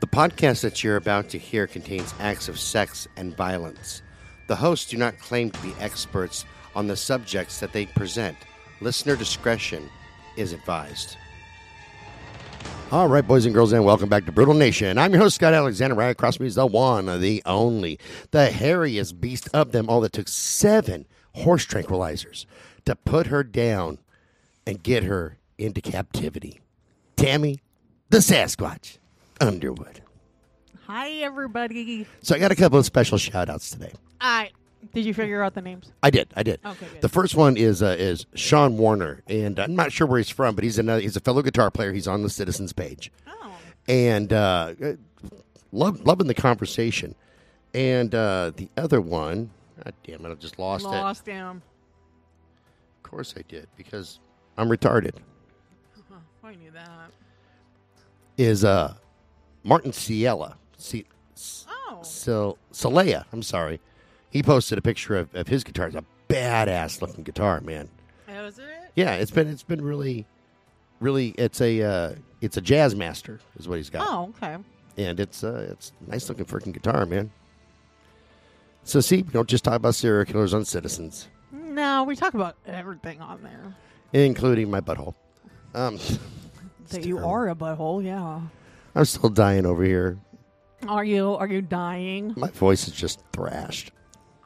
The podcast that you're about to hear contains acts of sex and violence. The hosts do not claim to be experts on the subjects that they present. Listener discretion is advised. All right, boys and girls, and welcome back to Brutal Nation. I'm your host, Scott Alexander. Right across me is the one, the only, the hairiest beast of them all that took seven horse tranquilizers to put her down and get her into captivity. Tammy, the Sasquatch, Underwood. Hi, everybody. So I got a couple of special shout outs today. I did you figure out the names? I did, I did. Okay, good. The first one is uh, is Sean Warner, and I'm not sure where he's from, but he's another, he's a fellow guitar player. He's on the Citizens page, Oh, and uh, love loving the conversation. And uh, the other one, God damn it, I just lost, it. lost him. Of course I did because I'm retarded. Huh, I knew that. Is uh Martin Ciela, C- Oh, so Celea, I'm sorry. He posted a picture of, of his guitar. It's a badass looking guitar, man. is it? Yeah, it's been it's been really, really. It's a uh, it's a jazz master is what he's got, Oh, okay. and it's uh, it's a nice looking freaking guitar, man. So see, we don't just talk about serial killers on Citizens, No, we talk about everything on there. including my butthole. Um, That you terrible. are a butthole, yeah. I'm still dying over here. Are you? Are you dying? My voice is just thrashed.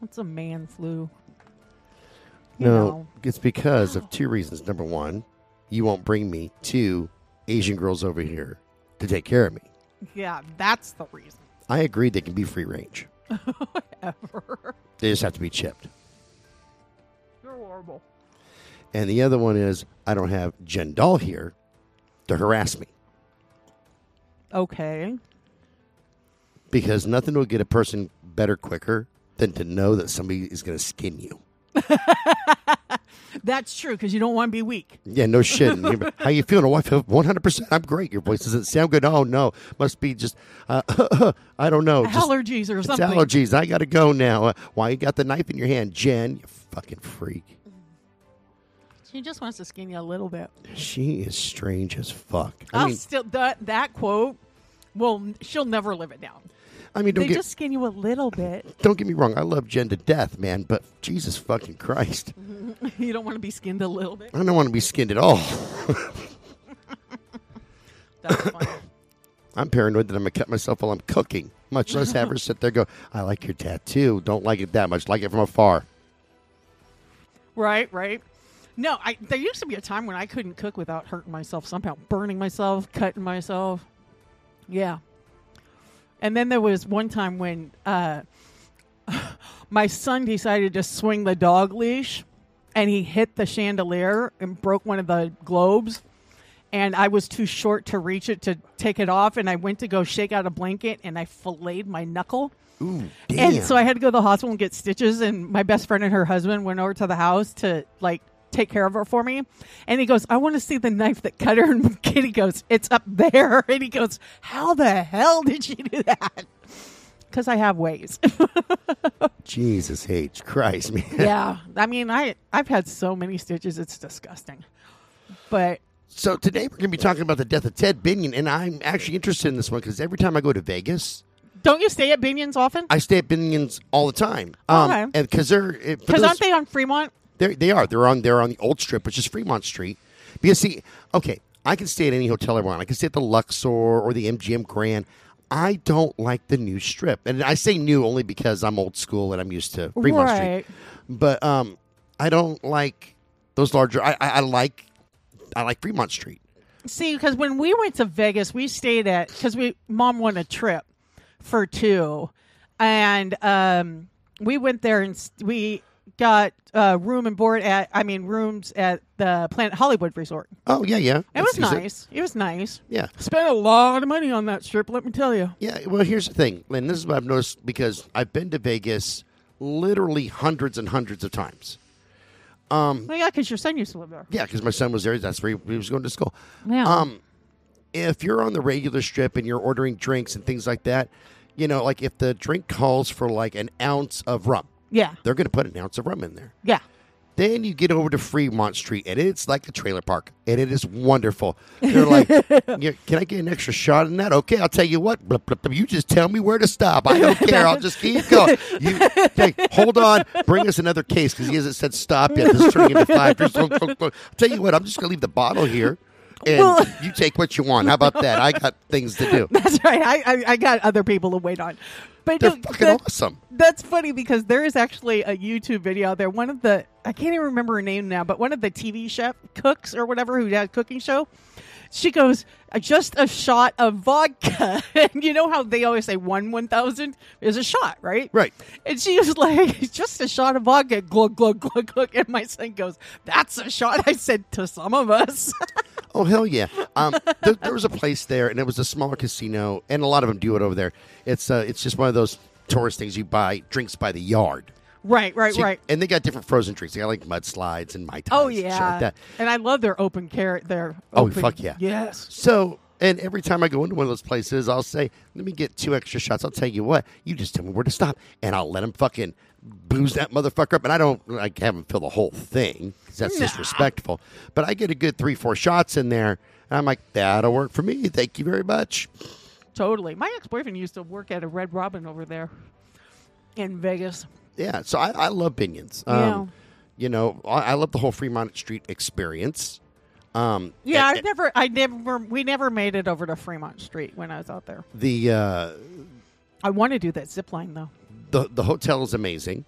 It's a man flu. You No, know. it's because of two reasons. Number one, you won't bring me two Asian girls over here to take care of me. Yeah, that's the reason. I agree they can be free range. Ever. They just have to be chipped. You're horrible. And the other one is I don't have Jen Dahl here to harass me Okay. because nothing will get a person better quicker than to know that somebody is going to skin you. That's true because you don't want to be weak. Yeah, no shit. How you feeling? Oh, I feel 100%. I'm great. Your voice doesn't sound good. Oh, no. Must be just, uh, I don't know. Just, Allergies or it's something. allergies. I got to go now. Uh, why you got the knife in your hand? Jen, you fucking freak. She just wants to skin you a little bit. She is strange as fuck. I I'll mean, still that that quote. Well, she'll never live it down. I mean, don't They get, just skin you a little bit. don't get me wrong. I love Jen to death, man, but Jesus fucking Christ. you don't want to be skinned a little bit. I don't want to be skinned at all. That's funny. I'm paranoid that I'm gonna cut myself while I'm cooking. Much less have her sit there and go, I like your tattoo. Don't like it that much. Like it from afar. right, right. No, I there used to be a time when I couldn't cook without hurting myself somehow, burning myself, cutting myself. Yeah. And then there was one time when uh, my son decided to swing the dog leash and he hit the chandelier and broke one of the globes. And I was too short to reach it to take it off. And I went to go shake out a blanket and I filleted my knuckle. Ooh, damn. And so I had to go to the hospital and get stitches. And my best friend and her husband went over to the house to like take care of her for me. And he goes, I want to see the knife that cut her. And Kitty goes, It's up there. And he goes, How the hell did she do that? Because I have ways. Jesus H. Christ, man. yeah. I mean, I, I've had so many stitches. It's disgusting. But So today we're going to be talking about the death of Ted Binion, and I'm actually interested in this one because every time I go to Vegas, don't you stay at Binion's often? I stay at Binion's all the time. Um, Okay. and because they're eh, Because aren't they on Fremont? They're, they are. They're on. They're on the old strip, which is Fremont Street. Because see, okay, I can stay at any hotel I want. I can stay at the Luxor or the MGM Grand. I don't like the new strip, and I say new only because I'm old school and I'm used to Fremont Right. Street. But um, I don't like those larger. I, I, I like I like Fremont Street. See, because when we went to Vegas, we stayed at because we mom won a trip for two, and um, we went there and we got uh, room and board at I mean rooms at the Planet Hollywood Resort. Oh yeah, yeah. It was That's- is nice. It was nice. Yeah. Spent a lot of money on that strip. Let me tell you. Yeah, well, here's the thing, Lynn. This is what I've noticed because I've been to Vegas literally hundreds and hundreds of times. Well, yeah, because your son used to live there. Yeah, because my son was there. That's where he, he was going to school. Yeah. Um, if you're on the regular strip and you're ordering drinks and things like that, you know, like if the drink calls for like an ounce of rum, Yeah. they're going to put an ounce of rum in there. Yeah. Then you get over to Fremont Street, and it's like a trailer park, and it is wonderful. They're like, "Yeah, "Can I get an extra shot in that?" Okay, I'll tell you what. Blah, blah, blah. You just tell me where to stop. I don't care. I'll just keep going. You hey, hold on. Bring us another case because he hasn't said stop yet. This is turning into five. Just- I'll tell you what. I'm just gonna leave the bottle here, and Well- you take what you want. How about that? I got things to do. That's right. I, I I got other people to wait on, but They're no, fucking that- awesome. That's funny because there is actually a YouTube video out there. One of the I can't even remember her name now, but one of the TV chef cooks or whatever who does a cooking show. She goes "Uh, just a shot of vodka, and you know how they always say one one thousand is a shot, right? Right. And she was like, just a shot of vodka, glug glug glug glug. And my son goes, "That's a shot." I said to some of us. Oh hell yeah! Um, there, there was a place there, and it was a smaller casino, and a lot of them do it over there. It's uh, it's just one of those tourist things you buy drinks by the yard. Right, right, So you- right. And they got different frozen drinks. They got like mudslides and mai tais. Oh and shit yeah, like that. and I love their open carrot there. Oh, Open- fuck yeah. Yes. So, and every time I go into one of those places, I'll say, "Let me get two extra shots." I'll tell you what, you just tell me where to stop, and I'll let them fucking booze that motherfucker up. And I don't, like have them fill the whole thing because that's Nah. disrespectful. But I get a good three, four shots in there, and I'm like, "That'll work for me. Thank you very much." Totally. My ex boyfriend used to work at a Red Robin over there in Vegas. Yeah, so I, I love Binions. Yeah. Um, You know, I, I love the whole Fremont Street experience. Um, Yeah, I never, I never, we never made it over to Fremont Street when I was out there. the uh, I want to do that zip line though. the the hotel is amazing.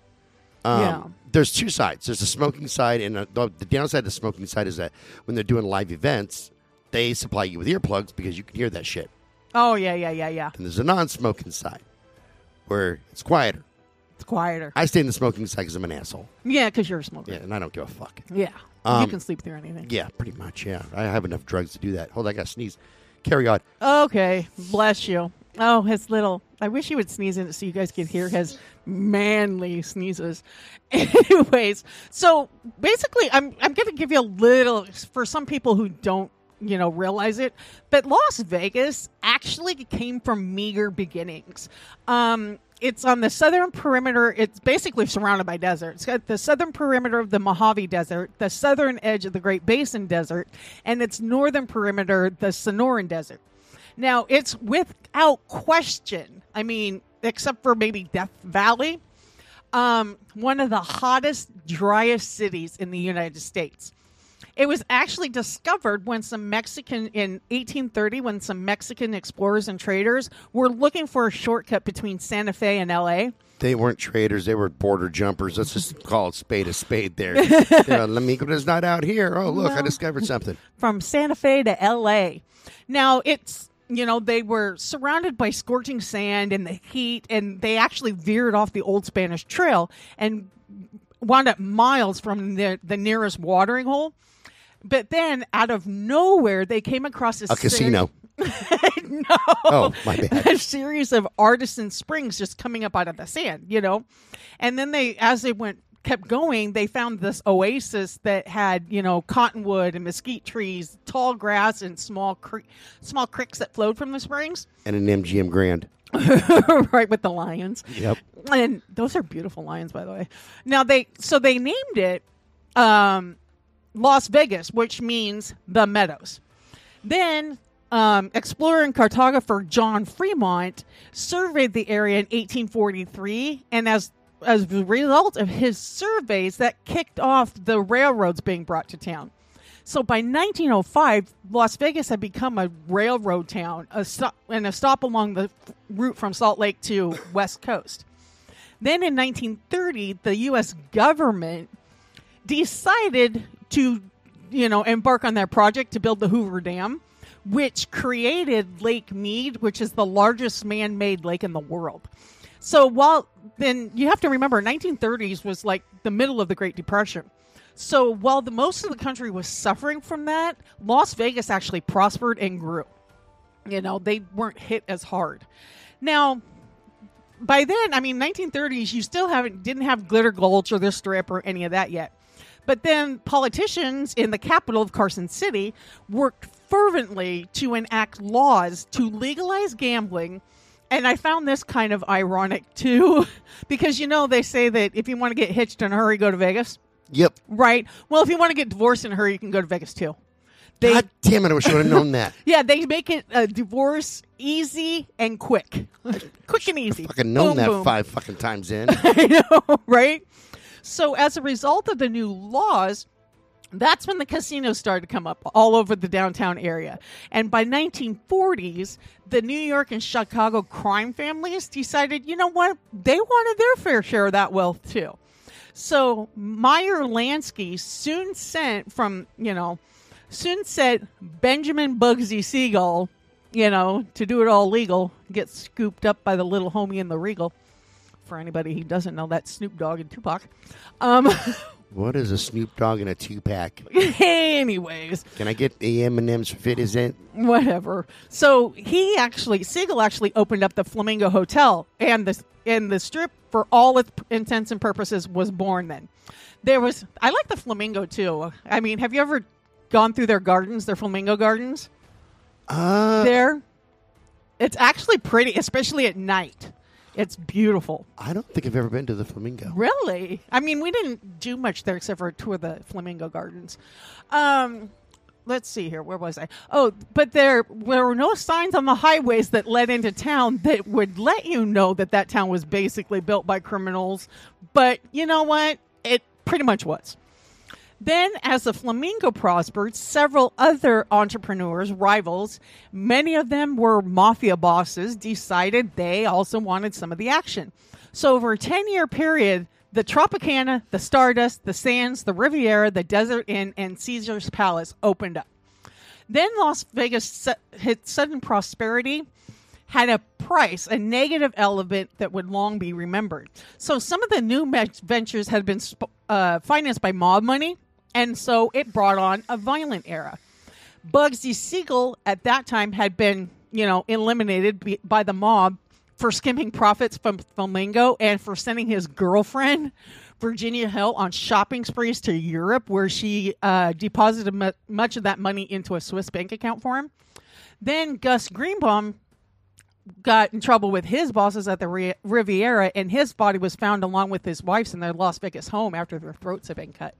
Um, Yeah. There's two sides. There's a smoking side, and a, the, the downside of the smoking side is that when they're doing live events, they supply you with earplugs because you can hear that shit. Oh yeah, yeah, yeah, yeah. And there's a non-smoking side where it's quieter. It's quieter. I stay in the smoking side because I'm an asshole. Yeah, because you're a smoker. Yeah, and I don't give a fuck. Yeah. you Um, can sleep through anything. Yeah, pretty much. Yeah, I have enough drugs to do that. Hold, on, I got to sneeze. Carry on. Okay, bless you. Oh, his little. I wish he would sneeze in it so you guys could hear his manly sneezes. Anyways, so basically, I'm I'm going to give you a little for some people who don't you know realize it, but Las Vegas actually came from meager beginnings. Um, it's on the southern perimeter. It's basically surrounded by desert. It's got the southern perimeter of the Mojave Desert, the southern edge of the Great Basin Desert, and its northern perimeter, the Sonoran Desert. Now, it's without question, I mean, except for maybe Death Valley, um, one of the hottest, driest cities in the United States. It was actually discovered when some Mexican in 1830 when some Mexican explorers and traders were looking for a shortcut between Santa Fe and LA. They weren't traders; they were border jumpers. Let's just call it spade a spade. There, you know, Lamigos not out here. Oh, look, I discovered something. from Santa Fe to LA. Now it's you know they were surrounded by scorching sand and the heat, and they actually veered off the old Spanish Trail and wound up miles from the the nearest watering hole. But then, out of nowhere, they came across this A casino. no, Oh, my bad. a series of artesian springs just coming up out of the sand, you know. And then they, as they went, kept going, they found this oasis that had, you know, cottonwood and mesquite trees, tall grass, and small cre- small creeks that flowed from the springs, And an MGM Grand. right with the lions. Yep. And those are beautiful lions, by the way. Now they, so they named it um, Las Vegas, which means the meadows. Then, um, explorer and cartographer John Fremont surveyed the area in 1843, and as as a result of his surveys, that kicked off the railroads being brought to town. So by 1905, Las Vegas had become a railroad town, a stop, and a stop along the route from Salt Lake to West Coast. Then in 1930, the U.S. government decided to, you know, embark on that project to build the Hoover Dam, which created Lake Mead, which is the largest man-made lake in the world. So while then you have to remember 1930s was like the middle of the Great Depression. So while the most of the country was suffering from that, Las Vegas actually prospered and grew. You know, they weren't hit as hard. Now, by then, I mean 1930s, you still haven't didn't have Glitter Gulch or the Strip or any of that yet. But then politicians in the capital of Carson City worked fervently to enact laws to legalize gambling. And I found this kind of ironic too, because you know they say that if you want to get hitched in a hurry, go to Vegas. Yep. right? Well, if you want to get divorced in a hurry, you can go to Vegas too. They, God damn it! I wish I would have known that. yeah, they make it a divorce easy and quick, quick and easy. Fucking known Boom, that boom. five fucking times in. I know, right? So, as a result of the new laws, that's when the casinos started to come up all over the downtown area. And by 1940s, the New York and Chicago crime families decided, you know what? They wanted their fair share of that wealth too. So Meyer Lansky soon sent from, you know, soon sent Benjamin Bugsy Siegel, you know, to do it all legal, get scooped up by the little homie in the Regal. For anybody who doesn't know, that Snoop Dogg and Tupac. Um, what is a Snoop Dogg in a two pack? anyways, Can I get the M and M's fit? Is it? whatever. So he actually, Siegel actually opened up the Flamingo Hotel, and the and the strip, for all its intents and purposes, was born then. There was, I like the Flamingo too. I mean, have you ever gone through their gardens, their Flamingo gardens? Uh, there, it's actually pretty, especially at night. It's beautiful. I don't think I've ever been to the Flamingo. Really? I mean, we didn't do much there except for a tour of the Flamingo Gardens. Um, let's see here. Where was I? Oh, but there, were no signs on the highways that led into town that would let you know that that town was basically built by criminals. But you know what? It pretty much was. Then, as the Flamingo prospered, several other entrepreneurs, rivals, many of them were mafia bosses, decided they also wanted some of the action. So, over a 10 year period, the Tropicana, the Stardust, the Sands, the Riviera, the Desert Inn, and Caesar's Palace opened up. Then Las Vegas hit sudden prosperity, had a price, a negative element that would long be remembered. So some of the new ventures had been uh, financed by mob money, and so it brought on a violent era. Bugsy Siegel at that time had been, you know, eliminated by the mob for skimming profits from Flamingo and for sending his girlfriend, Virginia Hill, on shopping sprees to Europe, where she uh, deposited mu- much of that money into a Swiss bank account for him. Then Gus Greenbaum got in trouble with his bosses at the Riviera, and his body was found along with his wife's in their Las Vegas home after their throats had been cut.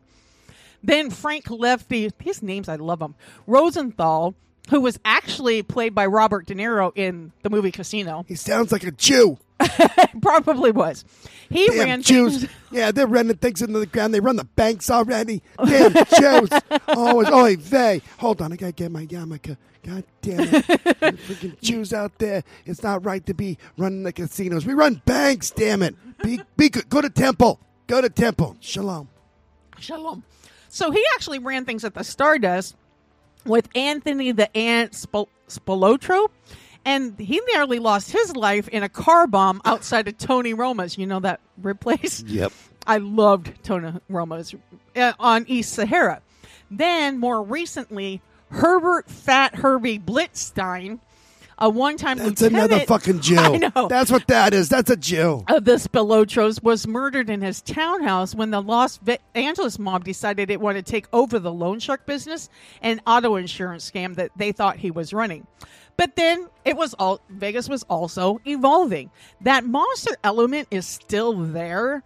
Then Frank Lefty, these names I love them. Rosenthal, who was actually played by Robert De Niro in the movie Casino, He sounds like a Jew. probably was. He Damn ran Jews. things- Yeah, they're running things into the ground. They run the banks already. Damn Jews. Always, Oh, vey. Hold on, I gotta get my yarmulke. God damn it. Freaking Jews out there. It's not right to be running the casinos. We run banks, damn it. Be, be good. Go to temple. Go to temple. Shalom. Shalom. So he actually ran things at the Stardust with Anthony the Ant Spilotro, and he nearly lost his life in a car bomb outside of Tony Roma's. You know that rib place? Yep. I loved Tony Roma's uh, on East Sahara. Then, more recently, Herbert Fat Herbie Blitzstein, a one-time That's lieutenant. another fucking Jew. I know. That's what that is. That's a Jew. of uh, the Spilotros was murdered in his townhouse when the Los Angeles mob decided it wanted to take over the loan shark business and auto insurance scam that they thought he was running. But then it was all Vegas was also evolving. That monster element is still there,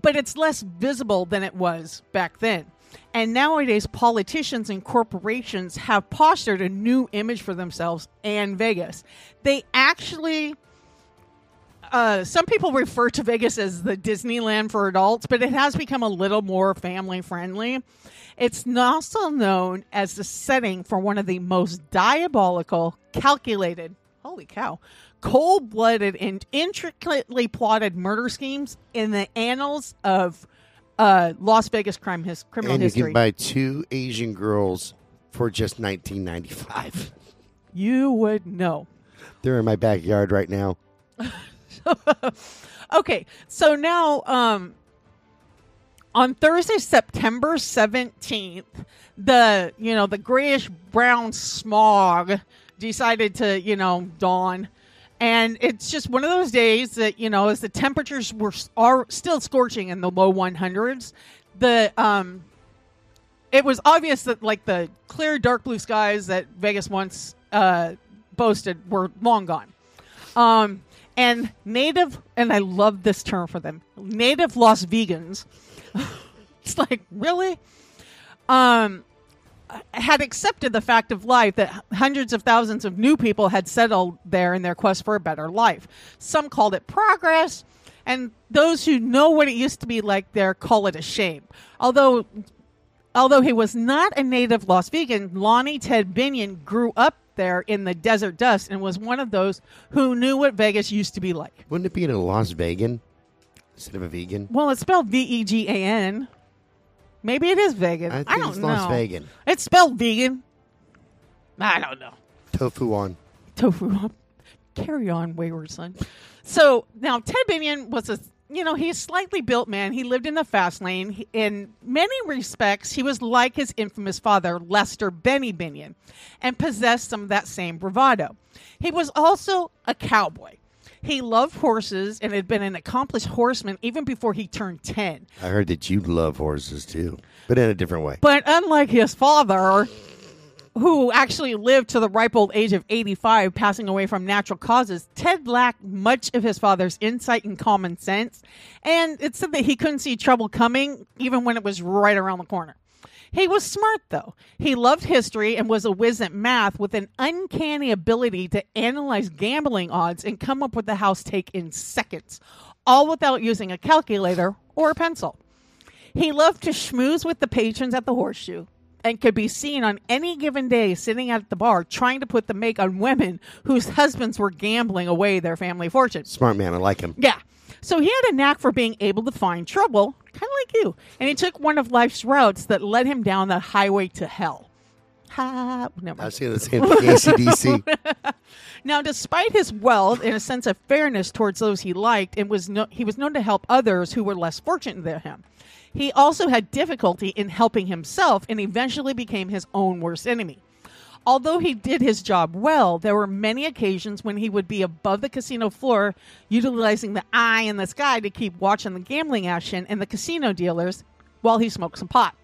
but it's less visible than it was back then. And nowadays, politicians and corporations have postured a new image for themselves and Vegas. They actually uh, some people refer to Vegas as the Disneyland for adults, but it has become a little more family friendly. It's also known as the setting for one of the most diabolical, calculated, holy cow, cold blooded, and intricately plotted murder schemes in the annals of uh, Las Vegas crime his- criminal And you can buy two Asian girls for just nineteen ninety five. you would know. They're in my backyard right now. okay, so now um on Thursday, September 17th, the you know, the grayish brown smog decided to, you know, dawn. And it's just one of those days that, you know, as the temperatures were are still scorching in the low 100s, the um it was obvious that like the clear dark blue skies that Vegas once uh boasted were long gone. Um, and native, and I love this term for them, native Las Vegans it's like, really? Um, had accepted the fact of life that hundreds of thousands of new people had settled there in their quest for a better life. Some called it progress, and those who know what it used to be like there call it a shame. Although although he was not a native Las Vegan, Lonnie Ted Binion grew up there in the desert dust and was one of those who knew what Vegas used to be like. Wouldn't it be in a Las Vegan instead of a vegan? Well, it's spelled V E G A N. Maybe it is vegan. I I, don't it's know. Las. It's spelled vegan. I don't know. Tofu on. Tofu. On. Carry on, wayward son. So now Ted Binion was a you know he's a slightly built man. He lived in the fast lane. He- In many respects, he was like his infamous father Lester Benny Binion, and possessed some of that same bravado. He was also a cowboy. He loved horses and had been an accomplished horseman even before he turned ten. I heard that you love horses too, but in a different way. But unlike his father, who actually lived to the ripe old age of 85, passing away from natural causes, Ted lacked much of his father's insight and common sense. And it said that he couldn't see trouble coming even when it was right around the corner. He was smart, though. He loved history and was a whiz at math with an uncanny ability to analyze gambling odds and come up with the house take in seconds, all without using a calculator or a pencil. He loved to schmooze with the patrons at the horseshoe and could be seen on any given day sitting at the bar trying to put the make on women whose husbands were gambling away their family fortunes. Smart man, I like him. Yeah. So he had a knack for being able to find trouble, kind of like you. And he took one of life's routes that led him down the highway to hell. Ha, never I mind. was saying the same thing. ACDC. Now, despite his wealth and a sense of fairness towards those he liked, and was no, he was known to help others who were less fortunate than him. He also had difficulty in helping himself and eventually became his own worst enemy. Although he did his job well, there were many occasions when he would be above the casino floor, utilizing the eye in the sky to keep watching the gambling action and the casino dealers while he smoked some pot.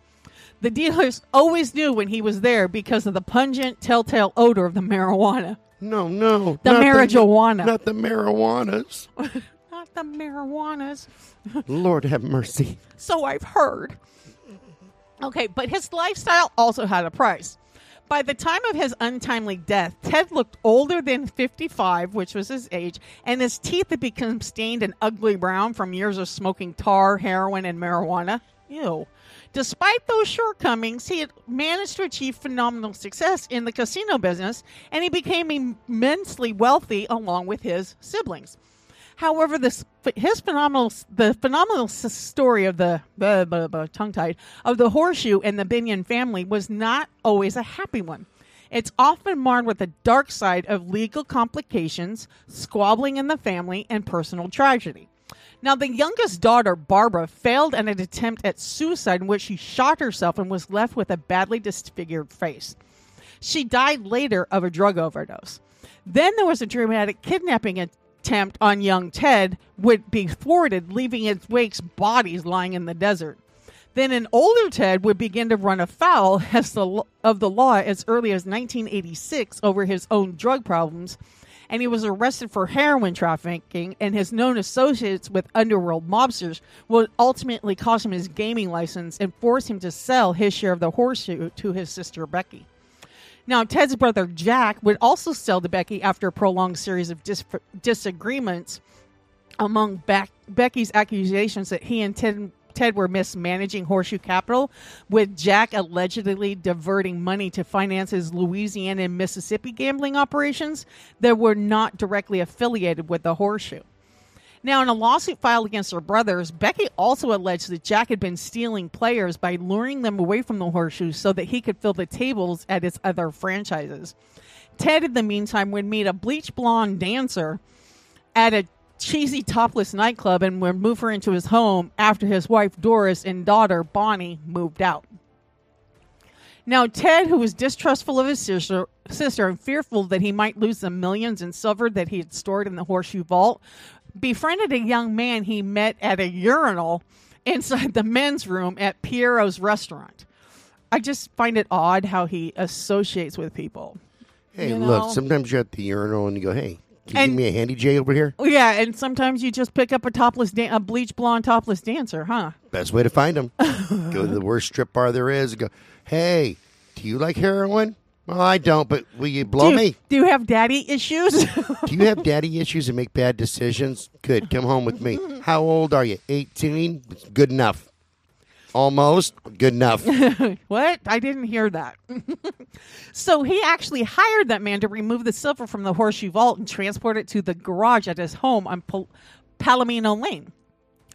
The dealers always knew when he was there because of the pungent, telltale odor of the marijuana. No, no. The not marijuana. not the marijuanas. Not the marijuanas. Lord have mercy. So I've heard. Okay, but his lifestyle also had a price. By the time of his untimely death, Ted looked older than 55, which was his age, and his teeth had become stained an ugly brown from years of smoking tar, heroin, and marijuana. Ew. Despite those shortcomings, he had managed to achieve phenomenal success in the casino business, and he became immensely wealthy along with his siblings. However, this his phenomenal the phenomenal story of the blah, blah, blah, tongue tied of the horseshoe and the Binion family was not always a happy one. It's often marred with the dark side of legal complications, squabbling in the family, and personal tragedy. Now, the youngest daughter, Barbara, failed in an attempt at suicide in which she shot herself and was left with a badly disfigured face. She died later of a drug overdose. Then there was a dramatic kidnapping attempt on young Ted, would be thwarted, leaving its wake's bodies lying in the desert. Then an older Ted would begin to run afoul the, of the law as early as 1986 over his own drug problems, and he was arrested for heroin trafficking, and his known associates with underworld mobsters would ultimately cost him his gaming license and force him to sell his share of the horseshoe to his sister Becky. Now, Ted's brother Jack would also sell to Becky after a prolonged series of dis- disagreements among Beck- Becky's accusations that he and Ted, Ted were mismanaging Horseshoe Capital, with Jack allegedly diverting money to finance his Louisiana and Mississippi gambling operations that were not directly affiliated with the Horseshoe. Now, in a lawsuit filed against her brothers, Becky also alleged that Jack had been stealing players by luring them away from the horseshoe so that he could fill the tables at his other franchises. Ted, in the meantime, would meet a bleach blonde dancer at a cheesy topless nightclub and would move her into his home after his wife Doris and daughter Bonnie moved out. Now, Ted, who was distrustful of his sister, sister and fearful that he might lose the millions in silver that he had stored in the horseshoe vault, befriended a young man he met at a urinal inside the men's room at Piero's restaurant. I just find it odd how he associates with people. Hey, You look, sometimes you're at the urinal and you go, hey, Can you And- give me a handy J over here? Yeah, and sometimes you just pick up a topless, dan- a bleach blonde topless dancer, huh? Best way to find them. go to the worst strip bar there is. And go, hey, do you like heroin? Well, I don't, but will you blow do, me? do you have daddy issues? Do you have daddy issues and make bad decisions? Good. Come home with me. How old are you? 18? Good enough. Almost good enough. what? I didn't hear that. so he actually hired that man to remove the silver from the horseshoe vault and transport it to the garage at his home on Pal- Palomino Lane.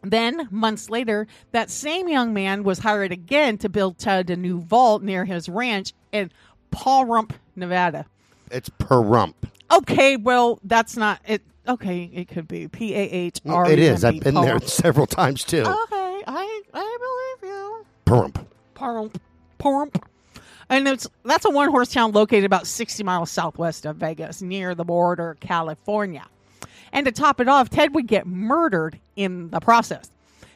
Then, months later, that same young man was hired again to build Ted a new vault near his ranch in Paul Rump, Nevada. It's per rump. Okay, well, that's not it. Okay, it could be P A H R. It is. I've been there several times too. Okay, I I believe you. Per rump. Parump, parump. And it's that's a one horse town located about 60 miles southwest of Vegas, near the border California. And to top it off, Ted would get murdered in the process.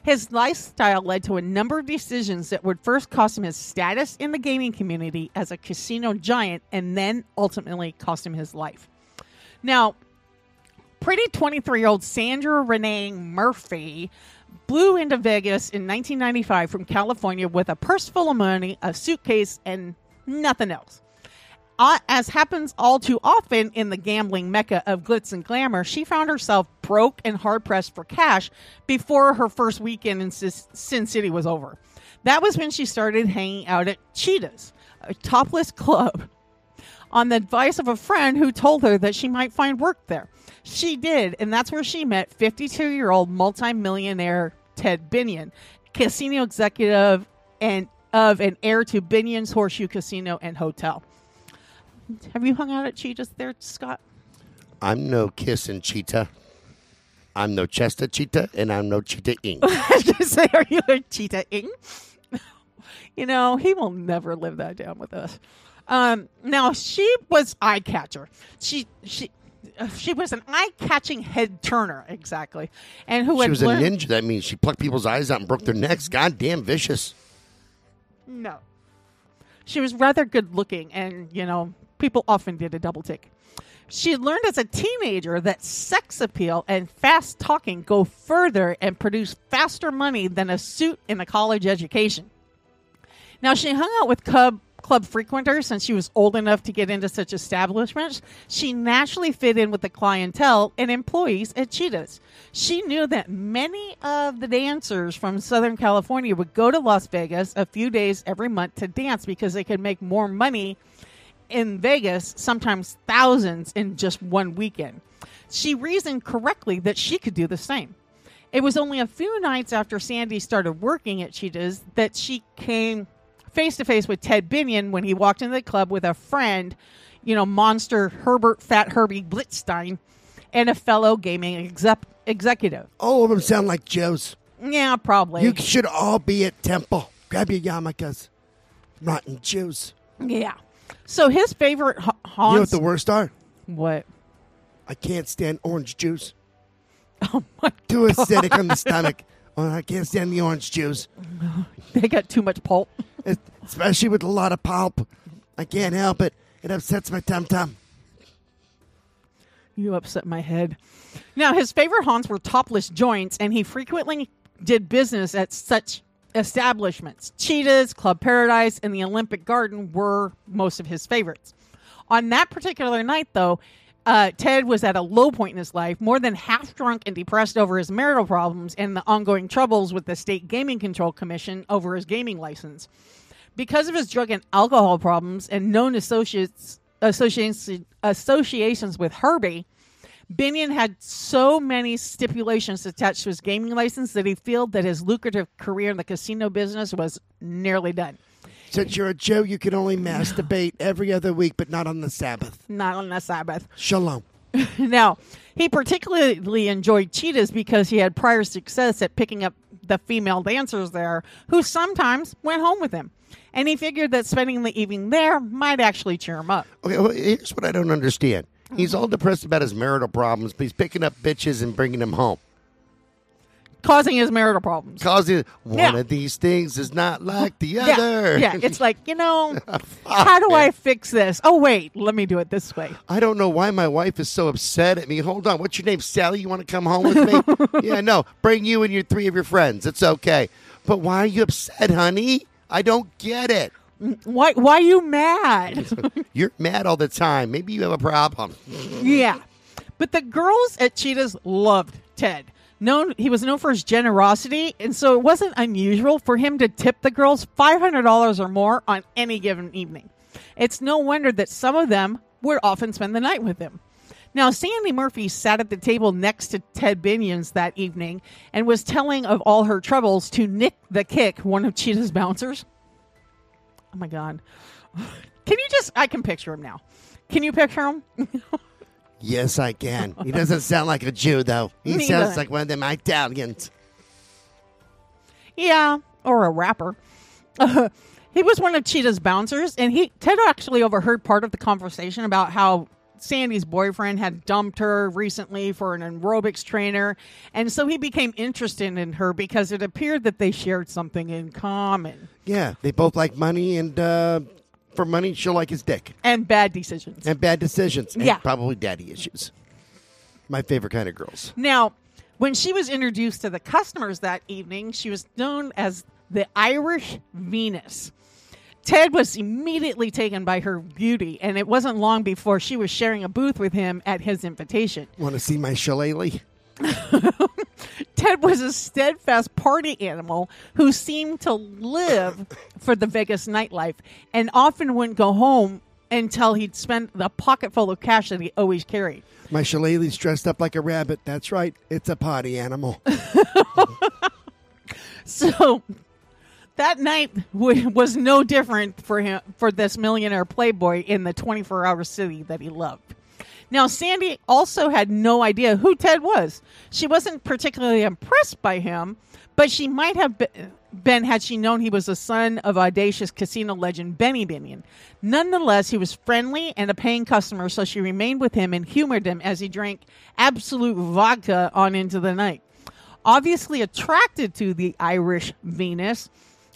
His lifestyle led to a number of decisions that would first cost him his status in the gaming community as a casino giant and then ultimately cost him his life. Now, pretty 23 year old Sandra Renee Murphy blew into Vegas in 1995 from California with a purse full of money, a suitcase, and nothing else. Uh, as happens all too often in the gambling mecca of glitz and glamour, she found herself broke and hard pressed for cash before her first weekend in Sin City was over. That was when she started hanging out at Cheetahs, a topless club on the advice of a friend who told her that she might find work there. She did, and that's where she met 52 year old multimillionaire Ted Binion, casino executive and of an heir to Binion's Horseshoe Casino and Hotel. Have you hung out at Cheetahs there, Scott? I'm no kissing cheetah. I'm no Chester cheetah, and I'm no cheetah ing. Say, are you a cheetah ing? you know, he will never live that down with us. Um, now she was eye catcher. She she uh, she was an eye catching head turner exactly, and who She was a ninja. That means she plucked people's eyes out and broke their necks. God damn vicious. No. She was rather good looking, and, you know, people often did a double take. She learned as a teenager that sex appeal and fast talking go further and produce faster money than a suit in a college education. Now, she hung out with club, club frequenters since she was old enough to get into such establishments. She naturally fit in with the clientele and employees at Cheetahs. She knew that many of the dancers from Southern California would go to Las Vegas a few days every month to dance because they could make more money in Vegas, sometimes thousands in just one weekend. She reasoned correctly that she could do the same. It was only a few nights after Sandy started working at Cheetahs that she came face to face with Ted Binion when he walked into the club with a friend, you know, monster Herbert Fat Herbie Blitzstein, and a fellow gaming exec- executive. All of them sound like Joe's. Yeah, probably. You should all be at Temple. Grab your yarmulkes. Rotten Jews. yeah. So his favorite ha- You know what the worst are? what? I can't stand orange juice. Oh my! Too acidic on the stomach. Oh, I can't stand the orange juice, They got too much pulp. It- especially with a lot of pulp. I can't help it. It upsets my tum tum. You upset my head. Now, his favorite haunts were topless joints, and he frequently did business at such establishments. Cheetahs, Club Paradise, and the Olympic Garden were most of his favorites. On that particular night, though, uh, Ted was at a low point in his life, more than half drunk and depressed over his marital problems and the ongoing troubles with the State Gaming Control Commission over his gaming license. Because of his drug and alcohol problems and known associates associations associations with Herbie, Binion had so many stipulations attached to his gaming license that he felt that his lucrative career in the casino business was nearly done. Since you're a Jew, you can only masturbate every other week, but not on the Sabbath. Not on the Sabbath. Shalom. Now, he particularly enjoyed Cheetahs because he had prior success at picking up the female dancers there who sometimes went home with him. And he figured that spending the evening there might actually cheer him up. Okay, well, here's what I don't understand. He's all depressed about his marital problems, but he's picking up bitches and bringing them home. causing his marital problems. Causing one Yeah. of these things is not like the Yeah, other. yeah. It's like you know, how do I fix this? Oh wait, let me do it this way. I don't know why my wife is so upset at me. Hold on, what's your name, Sally? You want to come home with me? yeah, no. Bring you and your three of your friends. It's okay. But why are you upset, honey? I don't get it. Why? Why are you mad? You're mad all the time. Maybe you have a problem. yeah, but the girls at Cheetahs loved Ted. Known he was known for his generosity, and so it wasn't unusual for him to tip the girls five hundred dollars or more on any given evening. It's no wonder that some of them would often spend the night with him. Now, Sandy Murphy sat at the table next to Ted Binions that evening and was telling of all her troubles to Nick the Kick, one of Cheetah's bouncers. Oh my God. Can you just, I can picture him now. Can you picture him? Yes, I can. He doesn't sound like a Jew, though. He Me sounds like one of them Italians. Yeah, or a rapper. he was one of Cheetah's bouncers, and he Ted actually overheard part of the conversation about how Sandy's boyfriend had dumped her recently for an aerobics trainer, and so he became interested in her because it appeared that they shared something in common Yeah, they both like money, and uh, for money, she'll like his dick. and bad decisions. And bad decisions. And Yeah. probably daddy issues. My favorite kind of girls. Now, when she was introduced to the customers that evening, she was known as the Irish Venus. Ted was immediately taken by her beauty, and it wasn't long before she was sharing a booth with him at his invitation. Want to see my shillelagh? Ted was a steadfast party animal who seemed to live for the Vegas nightlife and often wouldn't go home until he'd spent the pocketful of cash that he always carried. My shillelagh's dressed up like a rabbit. That's right. It's a potty animal. So that night was no different for him for this millionaire playboy in the 24-hour city that he loved. Now Sandy also had no idea who Ted was. She wasn't particularly impressed by him, but she might have be- been had she known he was the son of audacious casino legend Benny Binion. Nonetheless, he was friendly and a paying customer, so she remained with him and humored him as he drank Absolut vodka on into the night. Obviously attracted to the Irish Venus,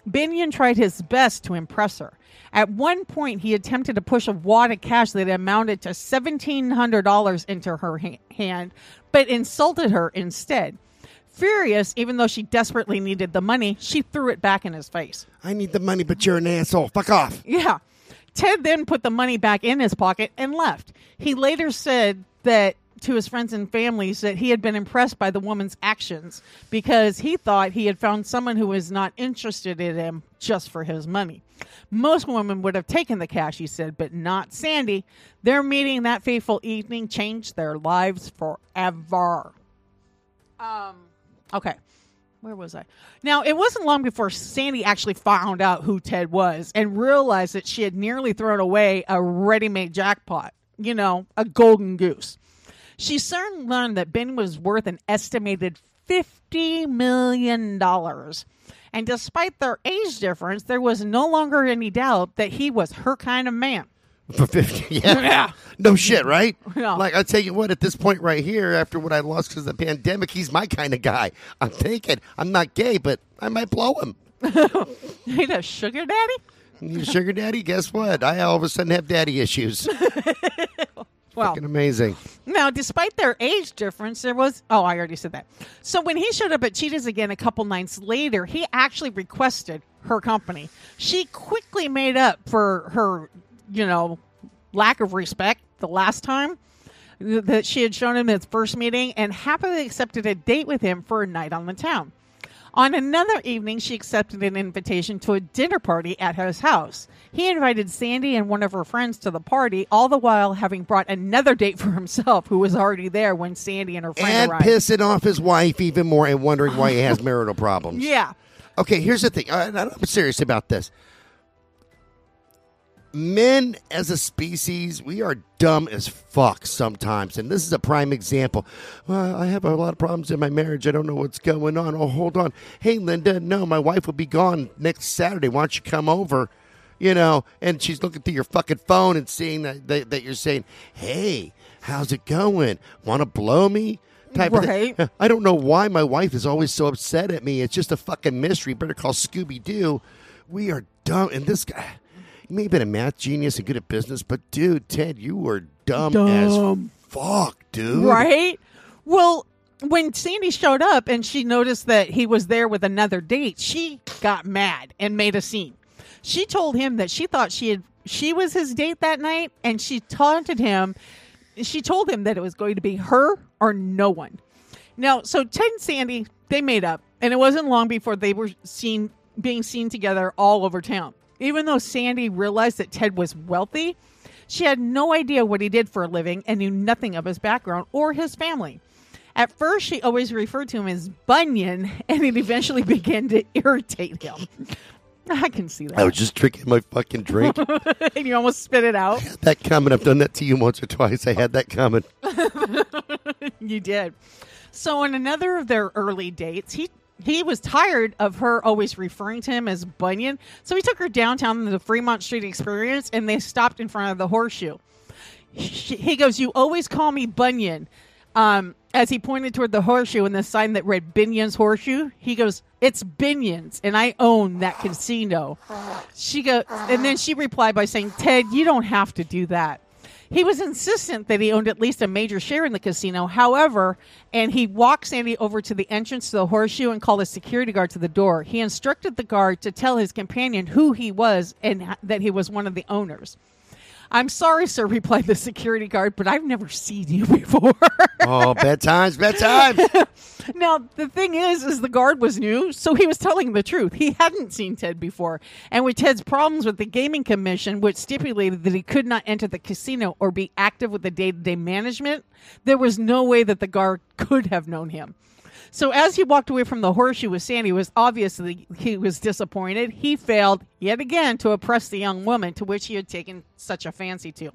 Binion tried his best to impress her. At one point, he attempted to push a wad of cash that amounted to $1,700 into her ha- hand, but insulted her instead. Furious, even though she desperately needed the money, she threw it back in his face. I need the money, but you're an asshole. Fuck off. Yeah. Ted then put the money back in his pocket and left. He later said that to his friends and families that he had been impressed by the woman's actions because he thought he had found someone who was not interested in him just for his money. Most women would have taken the cash, he said, but not Sandy. Their meeting that fateful evening changed their lives forever. Um, okay. Where was I? Now, it wasn't long before Sandy actually found out who Ted was and realized that she had nearly thrown away a ready made jackpot. You know, a golden goose. She soon learned that Ben was worth an estimated $50 million. And despite their age difference, there was no longer any doubt that he was her kind of man. For 50. Yeah. Yeah. No shit, right? Yeah. Like, I'll tell you what, at this point right here, after what I lost because of the pandemic, he's my kind of guy. I'm thinking, I'm not gay, but I might blow him. He's a sugar daddy? Sugar daddy? Guess what? I all of a sudden have daddy issues. Well, Fucking amazing. Now, despite their age difference, there was. Oh, I already said that. So when he showed up at Cheetahs again a couple nights later, he actually requested her company. She quickly made up for her, you know, lack of respect the last time that she had shown him at his first meeting and happily accepted a date with him for a night on the town. On another evening, she accepted an invitation to a dinner party at his house. He invited Sandy and one of her friends to the party, all the while having brought another date for himself, who was already there when Sandy and her friend And arrived. pissing off his wife even more and wondering why he has marital problems. Yeah. Okay, here's the thing. I, I'm serious about this. Men as a species, we are dumb as fuck sometimes. And this is a prime example. Well, I have a lot of problems in my marriage. I don't know what's going on. Oh, hold on. Hey, Linda, no, my wife will be gone next Saturday. Why don't you come over? You know, and she's looking through your fucking phone and seeing that, that, that you're saying, hey, how's it going? Want to blow me? type of Right. thing. I don't know why my wife is always so upset at me. It's just a fucking mystery. Better call Scooby Doo. We are dumb. And this guy, he may have been a math genius and good at business, but dude, Ted, you were dumb, Dumb. as fuck, dude. Right? Well, when Sandy showed up and she noticed that he was there with another date, she got mad and made a scene. She told him that she thought she had she was his date that night and she taunted him. She told him that it was going to be her or no one. Now, so Ted and Sandy, they made up, and it wasn't long before they were seen being seen together all over town. Even though Sandy realized that Ted was wealthy, she had no idea what he did for a living and knew nothing of his background or his family. At first, she always referred to him as Bunyan, and it eventually began to irritate him. I can see that. I was just drinking my fucking drink. and you almost spit it out. that coming. I've done that to you once or twice. I had that coming. You did. So on another of their early dates, he he was tired of her always referring to him as Bunyan, so he took her downtown to the Fremont Street Experience, and they stopped in front of the Horseshoe. He goes, "You always call me Bunyan." Um, as he pointed toward the horseshoe and the sign that read Binion's Horseshoe, he goes, "It's Binion's, and I own that casino." She goes, and then she replied by saying, "Ted, you don't have to do that." He was insistent that he owned at least a major share in the casino. However, and he walked Sandy over to the entrance to the horseshoe and called a security guard to the door. He instructed the guard to tell his companion who he was and that he was one of the owners. I'm sorry, sir, replied the security guard, but I've never seen you before. Oh, bedtime's bedtime. now, the thing is, is the guard was new, so he was telling the truth. He hadn't seen Ted before. And with Ted's problems with the gaming commission, which stipulated that he could not enter the casino or be active with the day-to-day management, there was no way that the guard could have known him. So as he walked away from the horseshoe with Sandy, it was obvious that he was disappointed. He failed yet again to oppress the young woman to which he had taken such a fancy to.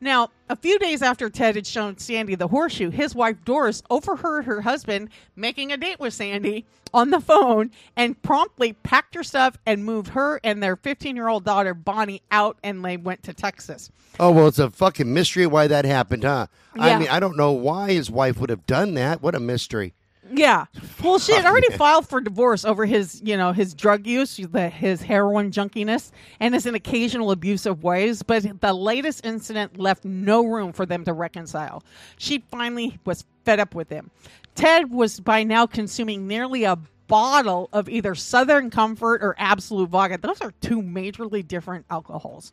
Now, a few days after Ted had shown Sandy the horseshoe, his wife Doris overheard her husband making a date with Sandy on the phone and promptly packed her stuff and moved her and their 15 year old daughter Bonnie out and they went to Texas. Oh well, it's a fucking mystery why that happened, huh? Yeah. I mean, I don't know why his wife would have done that. What a mystery. Yeah. Well, she had already filed for divorce over his, you know, his drug use, the, his heroin junkiness, and his occasional abusive ways. But the latest incident left no room for them to reconcile. She finally was fed up with him. Ted was by now consuming nearly a bottle of either Southern Comfort or Absolut Vodka. Those are two majorly different alcohols